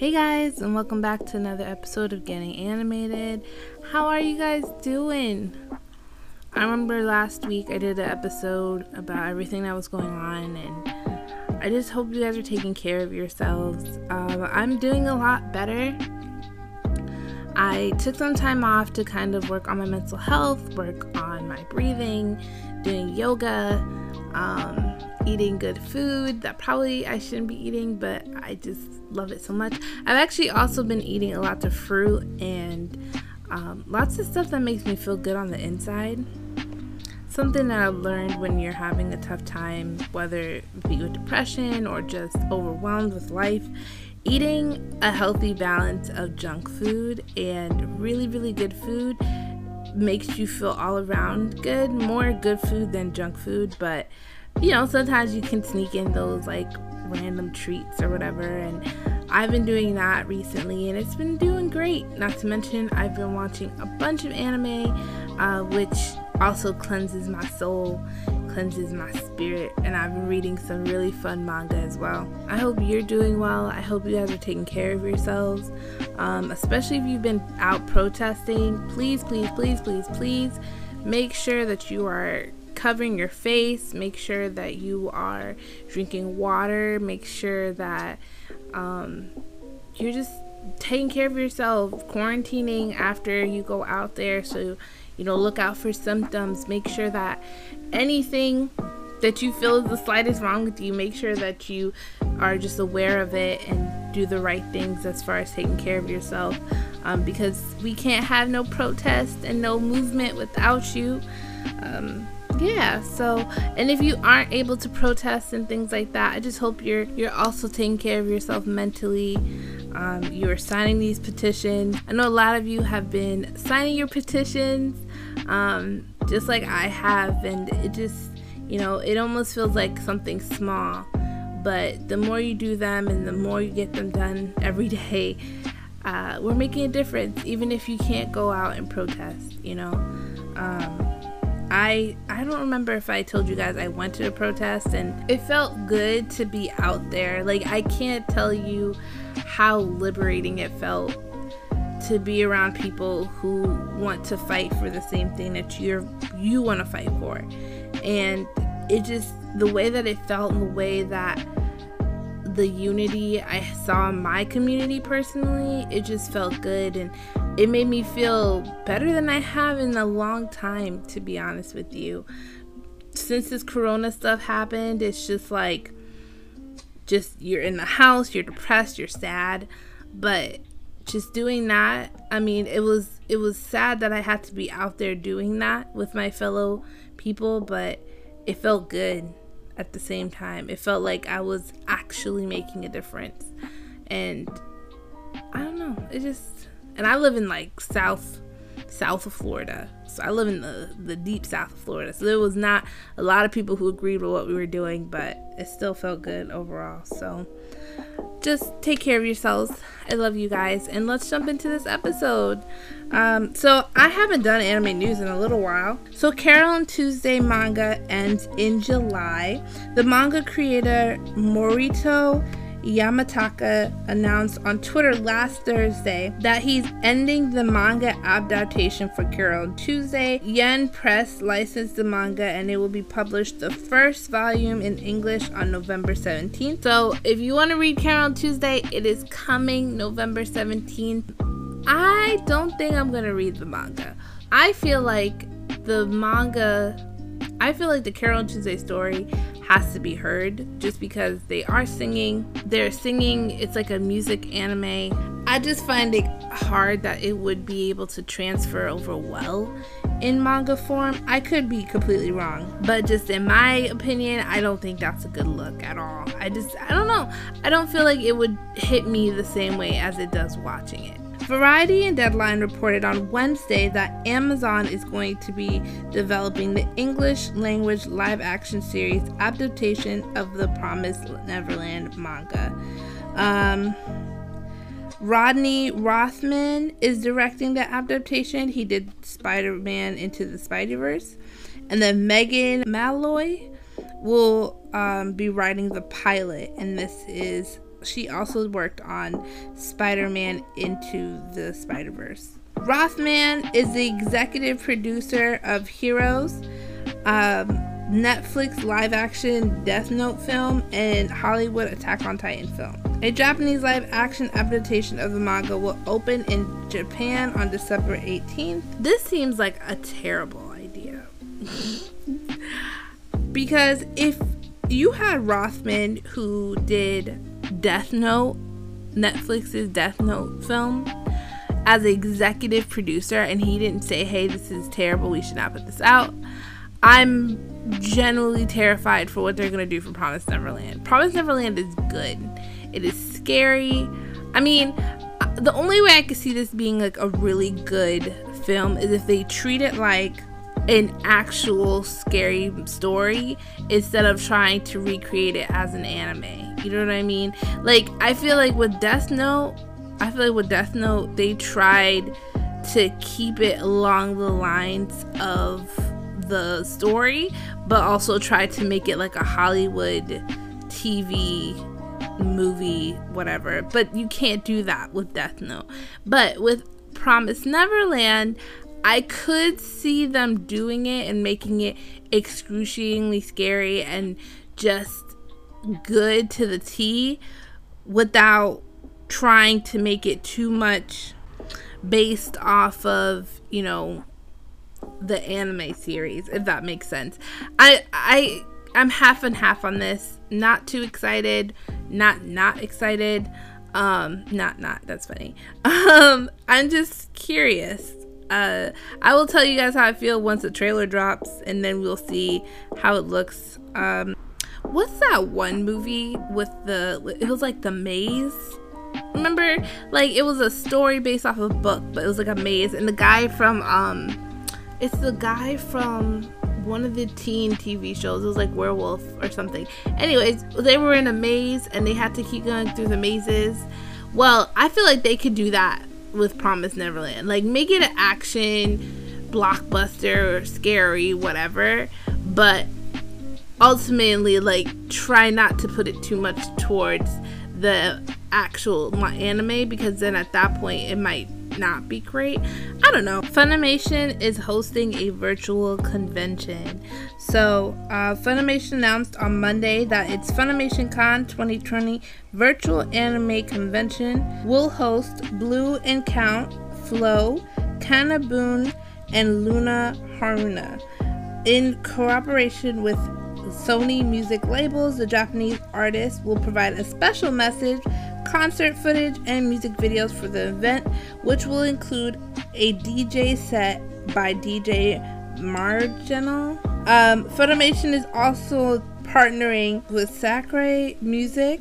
Hey guys, and welcome back to another episode of Getting Animated. How are you guys doing? I remember last week I did an episode about everything that was going on, and I just hope you guys are taking care of yourselves. Um, I'm doing a lot better. I took some time off to kind of work on my mental health, work on my breathing, doing yoga, um, eating good food that probably I shouldn't be eating, but I just love it so much. I've actually also been eating a lot of fruit and um, lots of stuff that makes me feel good on the inside. Something that I've learned when you're having a tough time, whether it be with depression or just overwhelmed with life, eating a healthy balance of junk food and really, really good food makes you feel all around good. More good food than junk food, but you know, sometimes you can sneak in those like random treats or whatever. And I've been doing that recently and it's been doing great. Not to mention, I've been watching a bunch of anime, uh, which also cleanses my soul, cleanses my spirit, and I've been reading some really fun manga as well. I hope you're doing well. I hope you guys are taking care of yourselves, um, especially if you've been out protesting. Please, please, please, please, please make sure that you are covering your face. Make sure that you are drinking water. Make sure that um, you're just taking care of yourself, quarantining after you go out there. So, you know, look out for symptoms. Make sure that anything that you feel is the slightest wrong with you, make sure that you are just aware of it and do the right things as far as taking care of yourself. Um, because we can't have no protest and no movement without you. Um, yeah so and if you aren't able to protest and things like that i just hope you're you're also taking care of yourself mentally. Um, you're signing these petitions. I know a lot of you have been signing your petitions um, just like i have and it just you know it almost feels like something small. But the more you do them and the more you get them done every day uh, we're making a difference even if you can't go out and protest you know? Um, I I don't remember if I told you guys I went to a protest and it felt good to be out there. Like I can't tell you how liberating it felt to be around people who want to fight for the same thing that you're you want to fight for. And it just the way that it felt and the way that the unity I saw in my community personally, it just felt good and it made me feel better than I have in a long time, to be honest with you. Since this corona stuff happened, it's just like, just you're in the house, you're depressed, you're sad, but just doing that, I mean, it was it was sad that I had to be out there doing that with my fellow people, but it felt good at the same time. It felt like I was actually making a difference. And I don't know, it just and I live in like south south of Florida. So I live in the the deep south of Florida. So there was not a lot of people who agreed with what we were doing, but it still felt good overall. So just take care of yourselves. I love you guys, and let's jump into this episode. Um, so I haven't done anime news in a little while. So Carole and Tuesday manga ends in July. The manga creator Morito Yamataka announced on Twitter last Thursday that he's ending the manga adaptation for Carole Tuesday. Yen Press licensed the manga and it will be published the first volume in English on November 17th. So if you want to read Carole Tuesday, it is coming November 17th. I don't think I'm going to read the manga. I feel like the manga I feel like the Carole Tuesday story has to be heard just because they are singing. They're singing, it's like a music anime. I just find it hard that it would be able to transfer over well in manga form. I could be completely wrong, but just in my opinion, I don't think that's a good look at all. I just, I don't know. I don't feel like it would hit me the same way as it does watching it. Variety and Deadline reported on Wednesday that Amazon is going to be developing the English language live action series adaptation of the Promised Neverland manga. Um, Rodney Rothman is directing the adaptation. He did Spider Man Into the Spider-Verse. And then Megan Malloy will um, be writing the pilot, and this is she also worked on Spider-Man Into the Spider-Verse. Rothman is the executive producer of Heroes, um, Netflix live action Death Note film, and Hollywood Attack on Titan film. A Japanese live action adaptation of the manga will open in Japan on December 18th. This seems like a terrible idea. because if you had Rothman who did Death Note, Netflix's Death Note film, as executive producer and he didn't say, hey, this is terrible, we should not put this out, I'm genuinely terrified for what they're to do for Promise Neverland. Promise Neverland is good, it is scary. I mean, uh, the only way I could see this being like a really good film is if they treat it like an actual scary story instead of trying to recreate it as an anime. You know what I mean? Like, I feel like with Death Note, I feel like with Death Note, they tried to keep it along the lines of the story, but also tried to make it like a Hollywood TV movie, whatever. But you can't do that with Death Note. But with Promise Neverland, I could see them doing it and making it excruciatingly scary and just good to the T without trying to make it too much based off of, you know, the anime series, if that makes sense. I I I'm half and half on this. Not too excited, not not excited. Um not not that's funny. Um I'm just curious. Uh I will tell you guys how I feel once the trailer drops and then we'll see how it looks. Um what's that one movie with the it was like the maze remember like it was a story based off of a book but it was like a maze and the guy from um it's the guy from one of the teen TV shows. It was like Werewolf or something. Anyways, they were in a maze and they had to keep going through the mazes. Well, I feel like they could do that with Promise Neverland. Like make it an action blockbuster or scary, whatever. But ultimately, like try not to put it too much towards the actual anime because then at that point it might not be great. I don't know. Funimation is hosting a virtual convention. So, uh, Funimation announced on Monday that its Funimation Con 2020 virtual anime convention will host Blue Encount, Flow, Kana-Boon, and Luna Haruna in cooperation with Sony Music Labels, the Japanese artist will provide a special message, concert footage, and music videos for the event, which will include a DJ set by DJ Marginal. Um, Funimation is also partnering with Sacra Music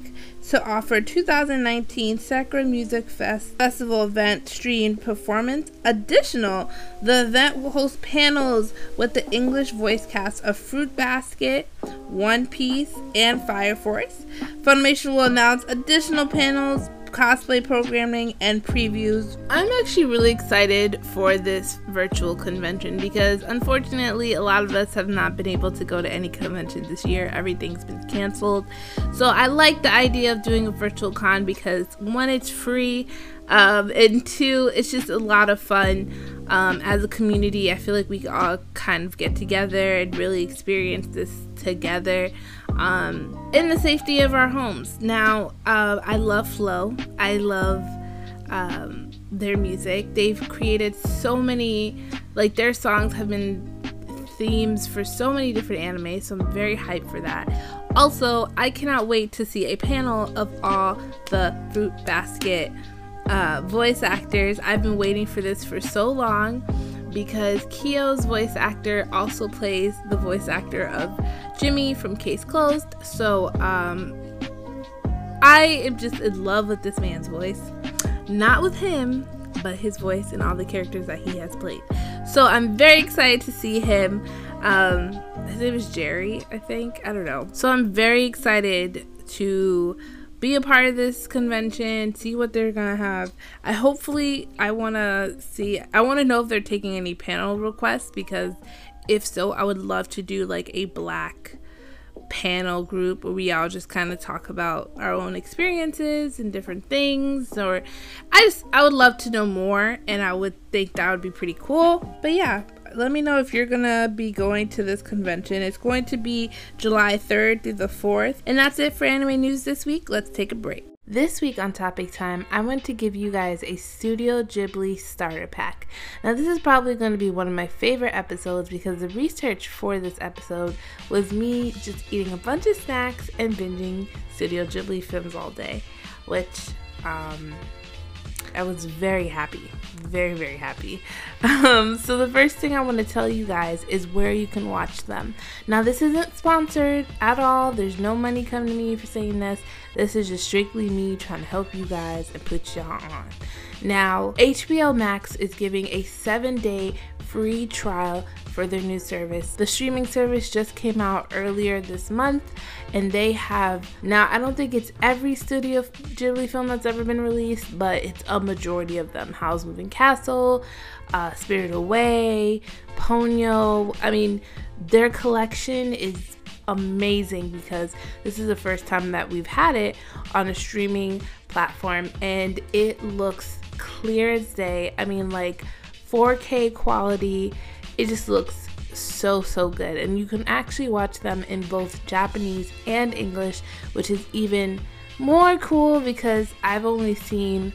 to offer 2019 Sacra Music Fest Festival event stream performance. Additional, the event will host panels with the English voice cast of Fruit Basket, One Piece, and Fire Force. Funimation will announce additional panels cosplay programming, and previews. I'm actually really excited for this virtual convention because unfortunately, a lot of us have not been able to go to any convention this year. Everything's been canceled. So I like the idea of doing a virtual con because one, it's free. Um, and two, it's just a lot of fun. Um, as a community, I feel like we all kind of get together and really experience this together um, in the safety of our homes. Now, uh, I love Flow. I love um, their music. They've created so many, like, their songs have been themes for so many different anime, so I'm very hyped for that. Also, I cannot wait to see a panel of all the Fruit Basket uh, voice actors. I've been waiting for this for so long because Kyo's voice actor also plays the voice actor of Jimmy from Case Closed. So um, I am just in love with this man's voice. Not with him, but his voice and all the characters that he has played. So I'm very excited to see him. Um, his name is Jerry, I think. I don't know. So I'm very excited to be a part of this convention, see what they're gonna have. I hopefully I wanna see I wanna know if they're taking any panel requests because if so, I would love to do like a black panel group where we all just kind of talk about our own experiences and different things or I just I would love to know more and I would think that would be pretty cool. But yeah, let me know if you're gonna be going to this convention. It's going to be July 3rd through the 4th. And that's it for anime news this week. Let's take a break. This week on Topic Time, I want to give you guys a Studio Ghibli starter pack. Now, this is probably going to be one of my favorite episodes because the research for this episode was me just eating a bunch of snacks and binging Studio Ghibli films all day, which um, I was very happy, very, very happy. Um, so, the first thing I want to tell you guys is where you can watch them. Now, this isn't sponsored at all, there's no money coming to me for saying this. This is just strictly me trying to help you guys and put y'all on. Now, HBO Max is giving a seven day free trial for their new service. The streaming service just came out earlier this month, and they have now, I don't think it's every Studio Ghibli film that's ever been released, but it's a majority of them Howl's Moving Castle, uh, Spirit Away, Ponyo. I mean, their collection is amazing because this is the first time that we've had it on a streaming platform and it looks clear as day. I mean, like 4K quality, it just looks so so good and you can actually watch them in both Japanese and English which is even more cool because I've only seen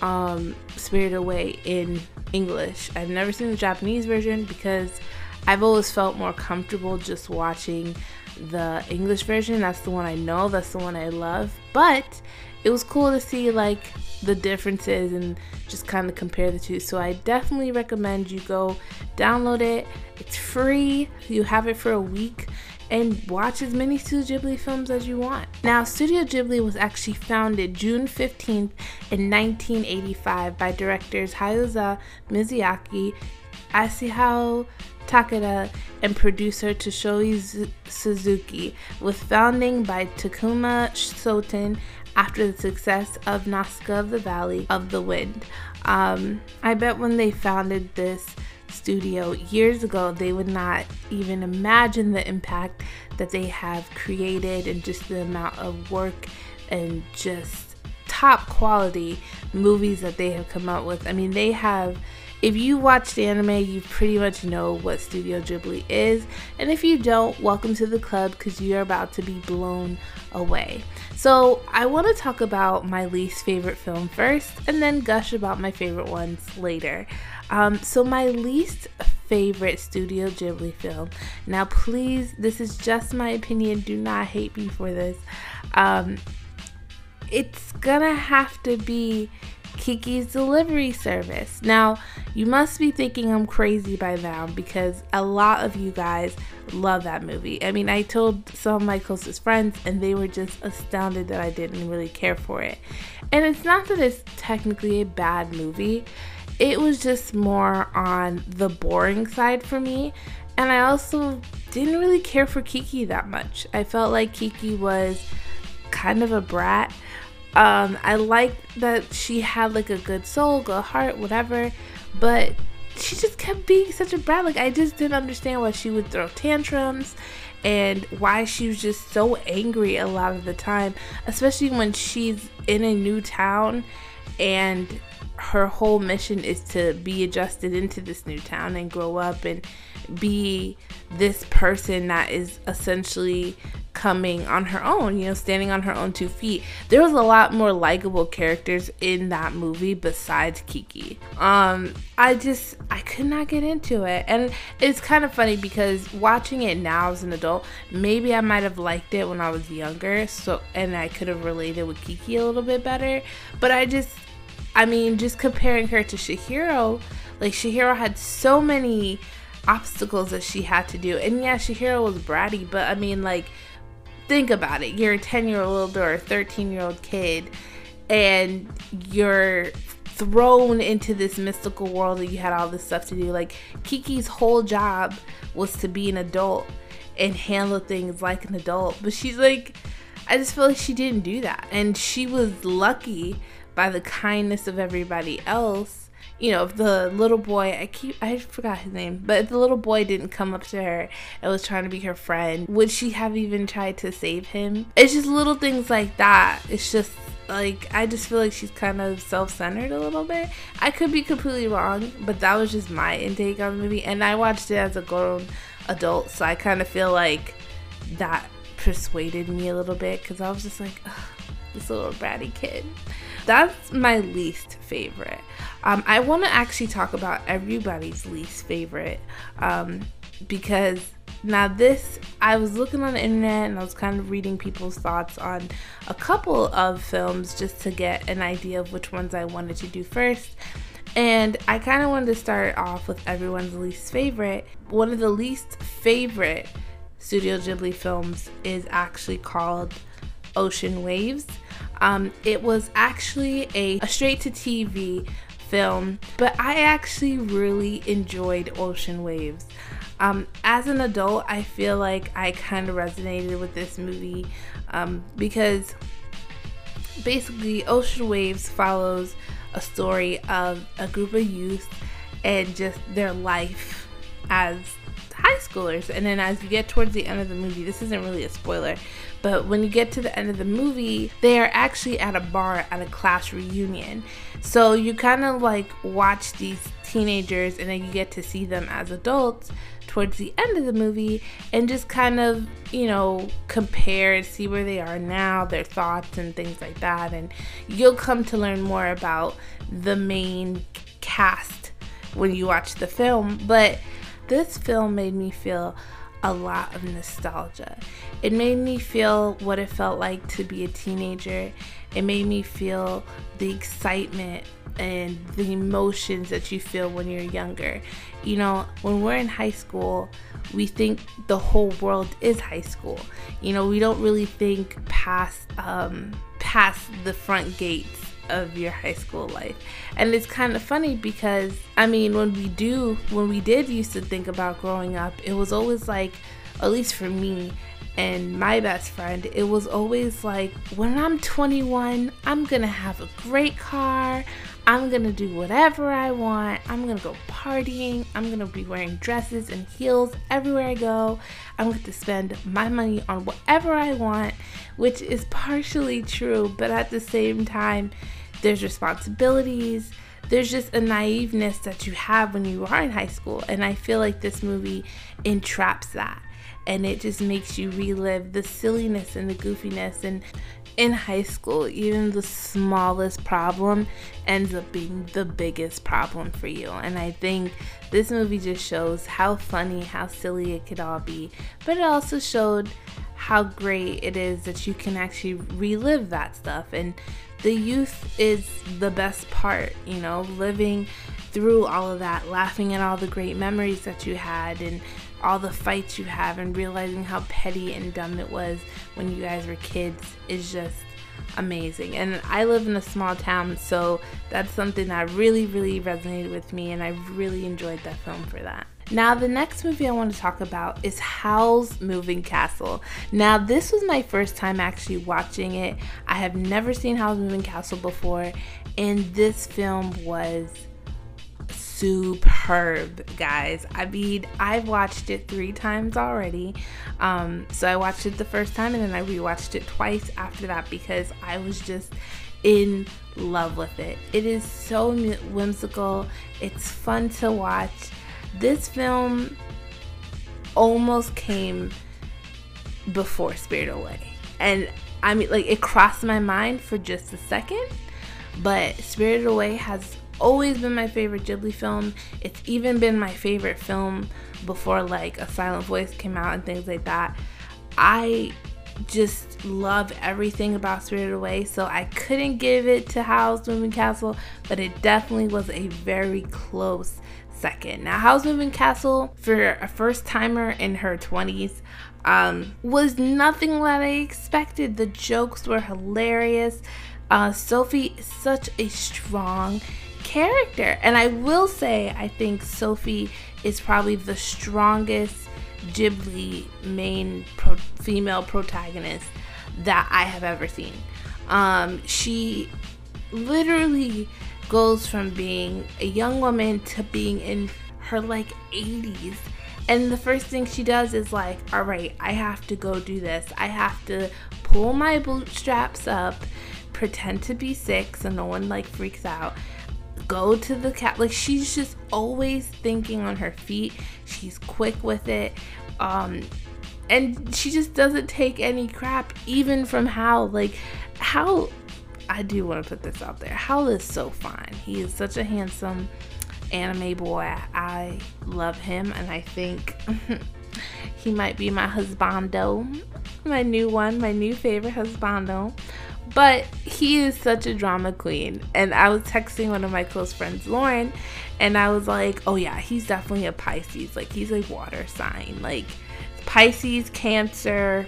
um Spirit Away in English. I've never seen the Japanese version because I've always felt more comfortable just watching the English version. That's the one I know, that's the one I love. But it was cool to see like the differences and just kind of compare the two. So I definitely recommend you go download it. It's free. You have it for a week and watch as many Studio Ghibli films as you want. Now, Studio Ghibli was actually founded June 15th in 1985 by directors Hayao Miyazaki, Isao Takeda, and producer Toshio Suzuki, with founding by Tokuma Shoten after the success of Nausicaa of the Valley of the Wind. Um, I bet when they founded this studio years ago, they would not even imagine the impact that they have created and just the amount of work and just top quality movies that they have come out with. I mean, they have if you watch the anime, you pretty much know what Studio Ghibli is. And if you don't, welcome to the club because you're about to be blown away. So, I want to talk about my least favorite film first and then gush about my favorite ones later. Um, so, my least favorite Studio Ghibli film. Now, please, this is just my opinion. Do not hate me for this. Um, it's gonna have to be Kiki's Delivery Service. Now, you must be thinking I'm crazy by now because a lot of you guys love that movie. I mean, I told some of my closest friends and they were just astounded that I didn't really care for it. And it's not that it's technically a bad movie, it was just more on the boring side for me. And I also didn't really care for Kiki that much. I felt like Kiki was kind of a brat um, I liked that she had like a good soul, good heart, whatever, but she just kept being such a brat. Like I just didn't understand why she would throw tantrums and why she was just so angry a lot of the time, especially when she's in a new town and her whole mission is to be adjusted into this new town and grow up and be this person that is essentially coming on her own, you know, standing on her own two feet. There was a lot more likable characters in that movie besides Kiki. Um, I just I could not get into it. And it's kind of funny because watching it now as an adult, maybe I might have liked it when I was younger, so and I could have related with Kiki a little bit better, but I just I mean, just comparing her to Chihiro, like Chihiro had so many obstacles that she had to do. And yeah, Chihiro was bratty, but I mean like think about it. You're a 10 year old or a 13 year old kid, and you're thrown into this mystical world that you had all this stuff to do. Like, Kiki's whole job was to be an adult and handle things like an adult. But she's like, I just feel like she didn't do that. And she was lucky by the kindness of everybody else you know, if the little boy, I keep, I forgot his name, but if the little boy didn't come up to her and was trying to be her friend, would she have even tried to save him? It's just little things like that. It's just like, I just feel like she's kind of self centered a little bit. I could be completely wrong, but that was just my intake on the movie. And I watched it as a grown adult, so I kind of feel like that persuaded me a little bit because I was just like, this little bratty kid. That's my least favorite. Um, I want to actually talk about everybody's least favorite um, because now this I was looking on the internet and I was kind of reading people's thoughts on a couple of films just to get an idea of which ones I wanted to do first. And I kind of wanted to start off with everyone's least favorite. One of the least favorite Studio Ghibli films is actually called Ocean Waves. Um, it was actually a, a straight to TV film, but I actually really enjoyed Ocean Waves. Um, as an adult, I feel like I kind of resonated with this movie um, because basically, Ocean Waves follows a story of a group of youth and just their life as high schoolers. And then as you get towards the end of the movie, this isn't really a spoiler, but when you get to the end of the movie, they are actually at a bar at a class reunion. So you kind of like watch these teenagers and then you get to see them as adults towards the end of the movie and just kind of, you know, compare and see where they are now, their thoughts and things like that. And you'll come to learn more about the main cast when you watch the film. But this film made me feel a lot of nostalgia. It made me feel what it felt like to be a teenager. It made me feel the excitement and the emotions that you feel when you're younger. You know, when we're in high school, we think the whole world is high school. You know, we don't really think past um, past the front gates of your high school life. And it's kind of funny because I mean, when we do, when we did used to think about growing up, it was always like, at least for me and my best friend, it was always like, when I'm 21, I'm gonna have a great car. I'm gonna do whatever I want. I'm gonna go partying. I'm gonna be wearing dresses and heels everywhere I go. I'm going to spend my money on whatever I want, which is partially true, but at the same time, there's responsibilities. There's just a naiveness that you have when you are in high school. And I feel like this movie entraps that. And it just makes you relive the silliness and the goofiness. And in high school, even the smallest problem ends up being the biggest problem for you. And I think this movie just shows how funny, how silly it could all be. But it also showed how great it is that you can actually relive that stuff and the youth is the best part, you know, living through all of that, laughing at all the great memories that you had and all the fights you have, and realizing how petty and dumb it was when you guys were kids is just amazing. And I live in a small town, so that's something that really, really resonated with me, and I really enjoyed that film for that. Now, the next movie I want to talk about is Howl's Moving Castle. Now, this was my first time actually watching it. I have never seen Howl's Moving Castle before, and this film was superb, guys. I mean, I've watched it three times already. Um, so I watched it the first time and then I rewatched it twice after that because I was just in love with it. It is so whimsical, it's fun to watch this film almost came before Spirit Away. And I mean, like, it crossed my mind for just a second, but Spirited Away has always been my favorite Ghibli film. It's even been my favorite film before, like, A Silent Voice came out and things like that. I just love everything about Spirited Away, so I couldn't give it to Howl's Moving Castle, but it definitely was a very close second. Now, Howl's Moving Castle, for a first timer in her 20s, um, was nothing that I expected. The jokes were hilarious. Uh, Sophie is such a strong character. And I will say, I think Sophie is probably the strongest Ghibli main pro- female protagonist that I have ever seen. Um, she literally goes from being a young woman to being in her like 80s. And the first thing she does is like, all right, I have to go do this. I have to pull my bootstraps up, pretend to be sick so no one like freaks out. Go to the cat. Like she's just always thinking on her feet. She's quick with it. Um and she just doesn't take any crap even from Hal. Like Hal I do want to put this out there. Hal is so fine. He is such a handsome anime boy. I love him and I think he might be my husbando. My new one, my new favorite husbando. But he is such a drama queen. And I was texting one of my close friends, Lauren, and I was like, oh yeah, he's definitely a Pisces. Like he's a water sign. Like Pisces, Cancer.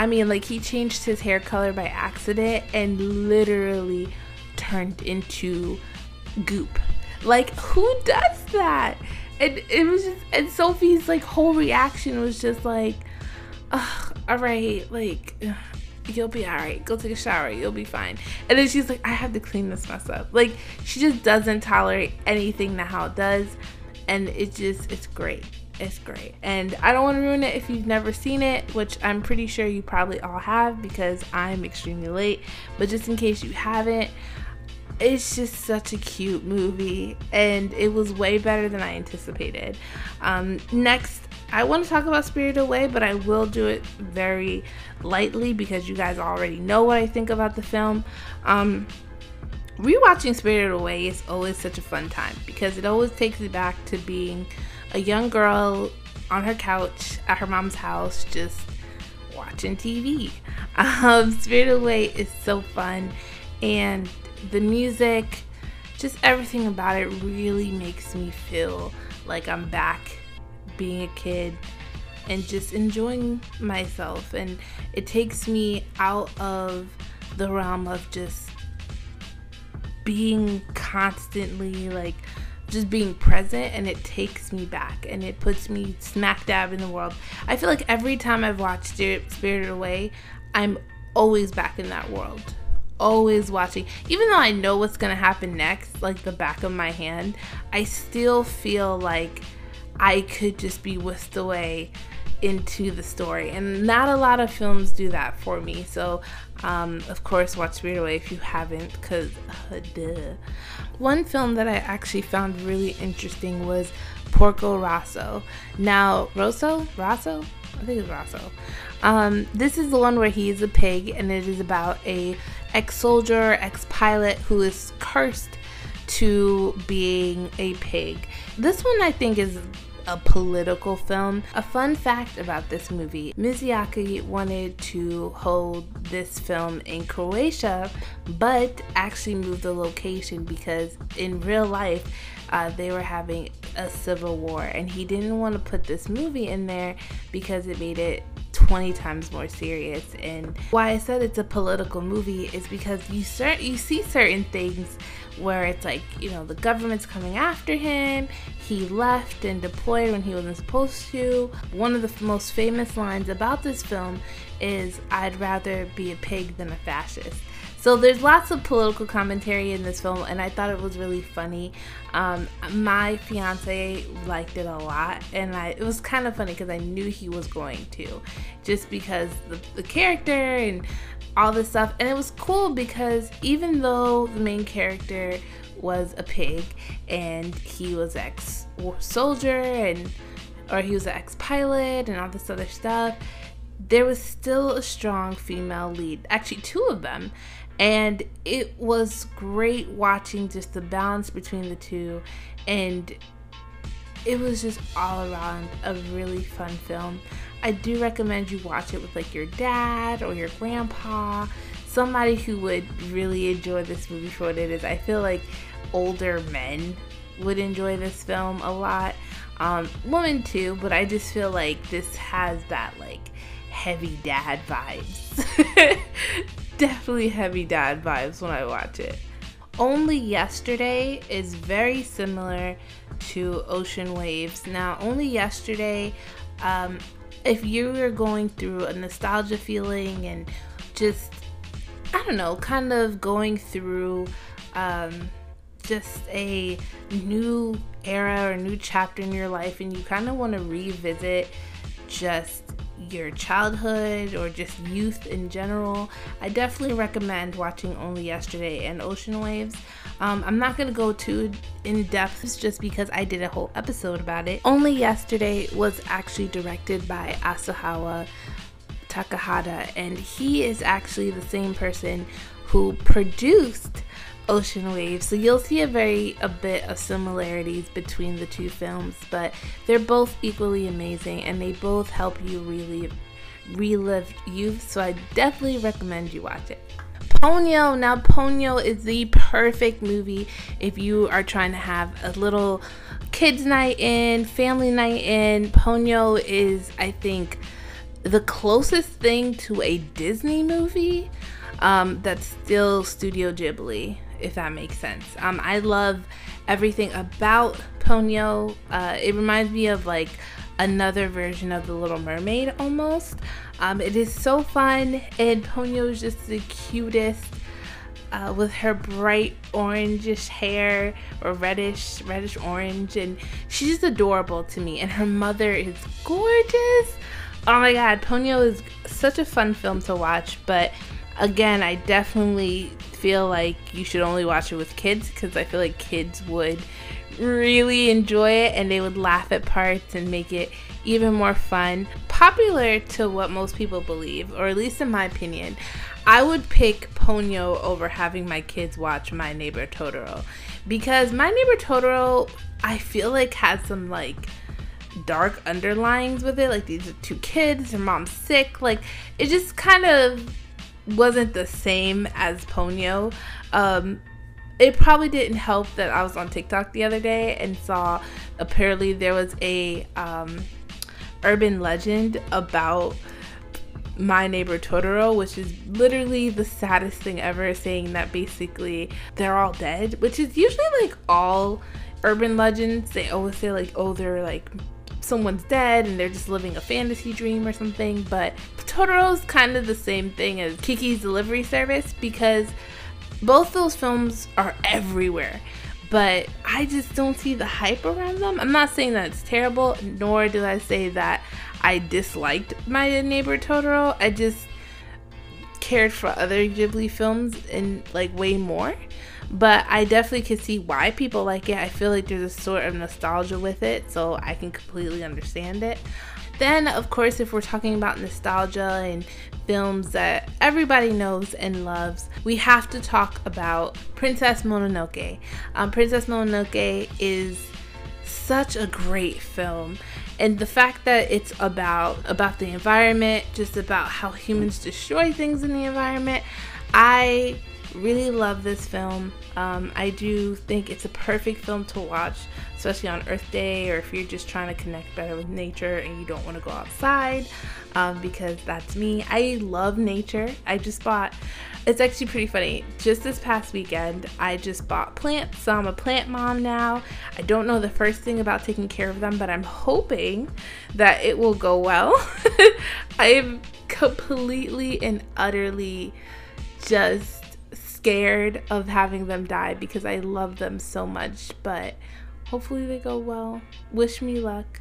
I mean, like he changed his hair color by accident and literally turned into goop. Like who does that? And it was just and Sophie's like whole reaction was just like, all right, like you'll be all right. Go take a shower. You'll be fine. And then she's like, I have to clean this mess up. Like she just doesn't tolerate anything that Hal does, and it just it's great. It's great. And I don't want to ruin it if you've never seen it, which I'm pretty sure you probably all have because I'm extremely late. But just in case you haven't, it's just such a cute movie and it was way better than I anticipated. Um, next, I want to talk about Spirited Away, but I will do it very lightly because you guys already know what I think about the film. Um, rewatching Spirited Away is always such a fun time because it always takes me back to being a young girl on her couch at her mom's house just watching TV. Um, Spirited Away is so fun and the music, just everything about it really makes me feel like I'm back being a kid and just enjoying myself. And it takes me out of the realm of just being constantly like just being present and it takes me back and it puts me smack dab in the world. I feel like every time I've watched Spirited Away, I'm always back in that world always watching. Even though I know what's going to happen next, like the back of my hand, I still feel like I could just be whisked away into the story. And not a lot of films do that for me. So, um, of course, watch Spirited Away if you haven't, because uh, duh. One film that I actually found really interesting was Porco Rosso. Now, Rosso? Rosso? I think it's Rosso. Um, this is the one where he is a pig, and it is about a ex-soldier, ex-pilot who is cursed to being a pig. This one I think is a political film. A fun fact about this movie Miyazaki wanted to hold this film in Croatia, but actually moved the location because in real life, uh, they were having a civil war, and he didn't want to put this movie in there because it made it 20 times more serious. And why I said it's a political movie is because you you see certain things where it's like, you know, the government's coming after him. He left and deployed when he wasn't supposed to. One of the most famous lines about this film is I'd rather be a pig than a fascist. So there's lots of political commentary in this film, and I thought it was really funny. Um, my fiance liked it a lot, and I, it was kind of funny because I knew he was going to, just because the, the character and all this stuff. And it was cool because even though the main character was a pig and he was ex soldier and or he was an ex pilot and all this other stuff, there was still a strong female lead. Actually, two of them and it was great watching just the balance between the two and it was just all around a really fun film i do recommend you watch it with like your dad or your grandpa somebody who would really enjoy this movie for what it is i feel like older men would enjoy this film a lot um, women too but i just feel like this has that like heavy dad vibes definitely heavy dad vibes when I watch it. Only Yesterday is very similar to Ocean Waves. Now, Only Yesterday, um, if you are going through a nostalgia feeling and just, I don't know, kind of going through um, just a new era or new chapter in your life and you kind of want to revisit just your childhood or just youth in general, I definitely recommend watching Only Yesterday and Ocean Waves. Um, I'm not gonna go too in depth just because I did a whole episode about it. Only Yesterday was actually directed by Asahawa Takahata, and he is actually the same person who produced Ocean Waves. So you'll see a very a bit of similarities between the two films, but they're both equally amazing and they both help you really relive youth. So I definitely recommend you watch it. Ponyo. Now, Ponyo is the perfect movie if you are trying to have a little kids' night in, family night in. Ponyo is, I think, the closest thing to a Disney movie um, that's still Studio Ghibli, if that makes sense. Um, I love everything about Ponyo. Uh, it reminds me of like another version of The Little Mermaid almost. Um, it is so fun, and Ponyo is just the cutest. Uh, with her bright orangish hair or reddish reddish orange and she's just adorable to me and her mother is gorgeous oh my god ponyo is such a fun film to watch but again i definitely feel like you should only watch it with kids because i feel like kids would really enjoy it and they would laugh at parts and make it even more fun. Popular to what most people believe, or at least in my opinion, I would pick Ponyo over having my kids watch My Neighbor Totoro because My Neighbor Totoro, I feel like has some like dark underlines with it. Like these are two kids, their mom's sick. Like it just kind of wasn't the same as Ponyo. Um, it probably didn't help that I was on TikTok the other day and saw apparently there was a um, urban legend about my neighbor Totoro, which is literally the saddest thing ever, saying that basically they're all dead, which is usually like all urban legends. They always say like, oh, they're like someone's dead and they're just living a fantasy dream or something. But Totoro's kind of the same thing as Kiki's Delivery Service because both those films are everywhere, but I just don't see the hype around them. I'm not saying that it's terrible, nor do I say that I disliked My Neighbor Totoro. I just cared for other Ghibli films and like way more. But I definitely can see why people like it. I feel like there's a sort of nostalgia with it, so I can completely understand it. Then, of course, if we're talking about nostalgia and films that everybody knows and loves, we have to talk about Princess Mononoke. Um, Princess Mononoke is such a great film and the fact that it's about about the environment just about how humans destroy things in the environment i really love this film um, i do think it's a perfect film to watch especially on Earth Day, or if you're just trying to connect better with nature and you don't want to go outside, um, because that's me. I love nature. I just bought, it's actually pretty funny. Just this past weekend, I just bought plants, so I'm a plant mom now. I don't know the first thing about taking care of them, but I'm hoping that it will go well. I am completely and utterly just scared of having them die because I love them so much, but Hopefully, they go well. Wish me luck.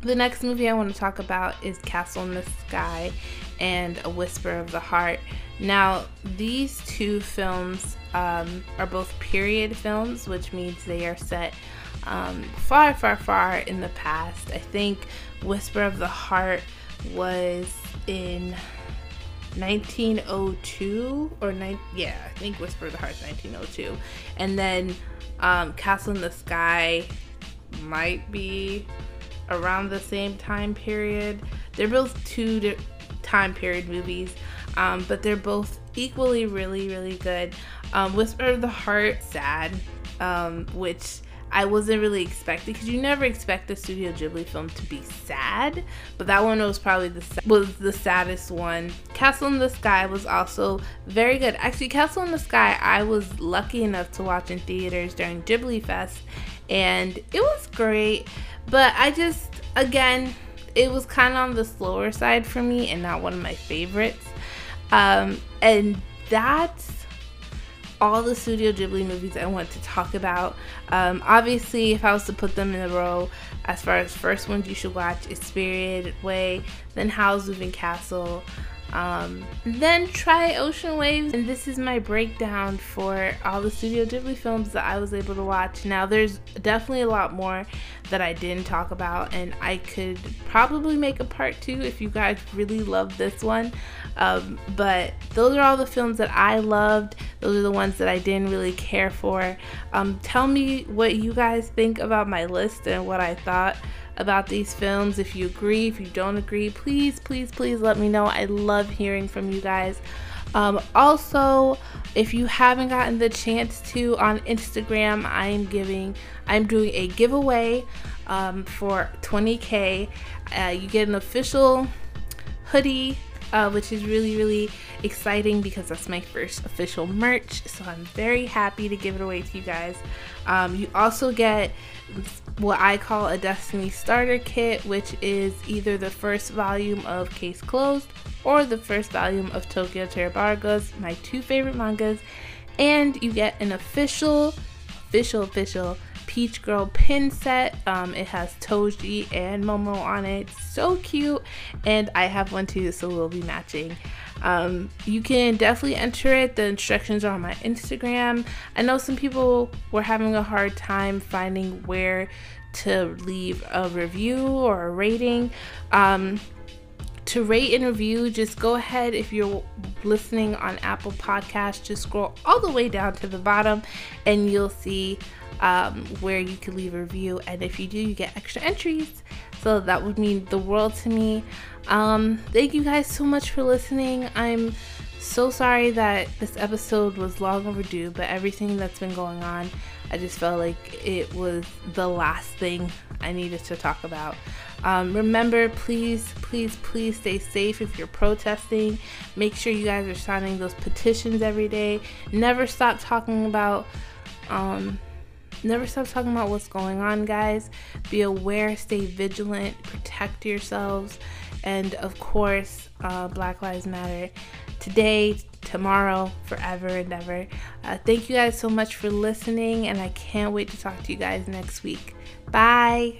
The next movie I want to talk about is Castle in the Sky and A Whisper of the Heart. Now, these two films um, are both period films, which means they are set um, far, far, far in the past. I think Whisper of the Heart was in 1902 or nine yeah i think whisper of the heart 1902 and then um, Castle in the Sky might be around the same time period. They're both two time period movies, um, but they're both equally really, really good. Um, Whisper of the Heart, sad, um, which I wasn't really expecting because you never expect a Studio Ghibli film to be sad, but that one was probably the was the saddest one. Castle in the Sky was also very good. Actually, Castle in the Sky I was lucky enough to watch in theaters during Ghibli Fest, and it was great. But I just again, it was kind of on the slower side for me and not one of my favorites. Um, and that's all the Studio Ghibli movies I want to talk about. Um, obviously, if I was to put them in a row, as far as first ones you should watch, is Spirited Away, then Howl's Moving Castle, um, then try Ocean Waves, and this is my breakdown for all the Studio Ghibli films that I was able to watch. Now, there's definitely a lot more that I didn't talk about, and I could probably make a part two if you guys really love this one. Um, but those are all the films that I loved. Those are the ones that I didn't really care for. Um, tell me what you guys think about my list and what I thought about these films. If you agree, if you don't agree, please, please, please let me know. I love hearing from you guys. Um, also, if you haven't gotten the chance to on Instagram, I'm giving, I'm doing a giveaway um, for 20k. Uh, you get an official hoodie uh, which is really, really exciting because that's my first official merch. So I'm very happy to give it away to you guys. Um, you also get what I call a Destiny starter kit, which is either the first volume of Case Closed or the first volume of Tokyo Tarot my two favorite mangas. And you get an official, official, official Peach Girl pin set. Um, it has Toji and Momo on it. So cute. And I have one too, so we'll be matching. Um, you can definitely enter it. The instructions are on my Instagram. I know some people were having a hard time finding where to leave a review or a rating. Um, to rate and review, just go ahead if you're listening on Apple Podcasts, just scroll all the way down to the bottom and you'll see um, where you can leave a review. And if you do, you get extra entries. So that would mean the world to me. Um, thank you guys so much for listening. I'm so sorry that this episode was long overdue, but everything that's been going on, I just felt like it was the last thing I needed to talk about. Um, remember, please, please, please stay safe if you're protesting. Make sure you guys are signing those petitions every day. Never stop talking about um, Never stop talking about what's going on, guys. Be aware, stay vigilant, protect yourselves, and of course, uh, Black Lives Matter today, tomorrow, forever and ever. Uh, thank you guys so much for listening, and I can't wait to talk to you guys next week. Bye.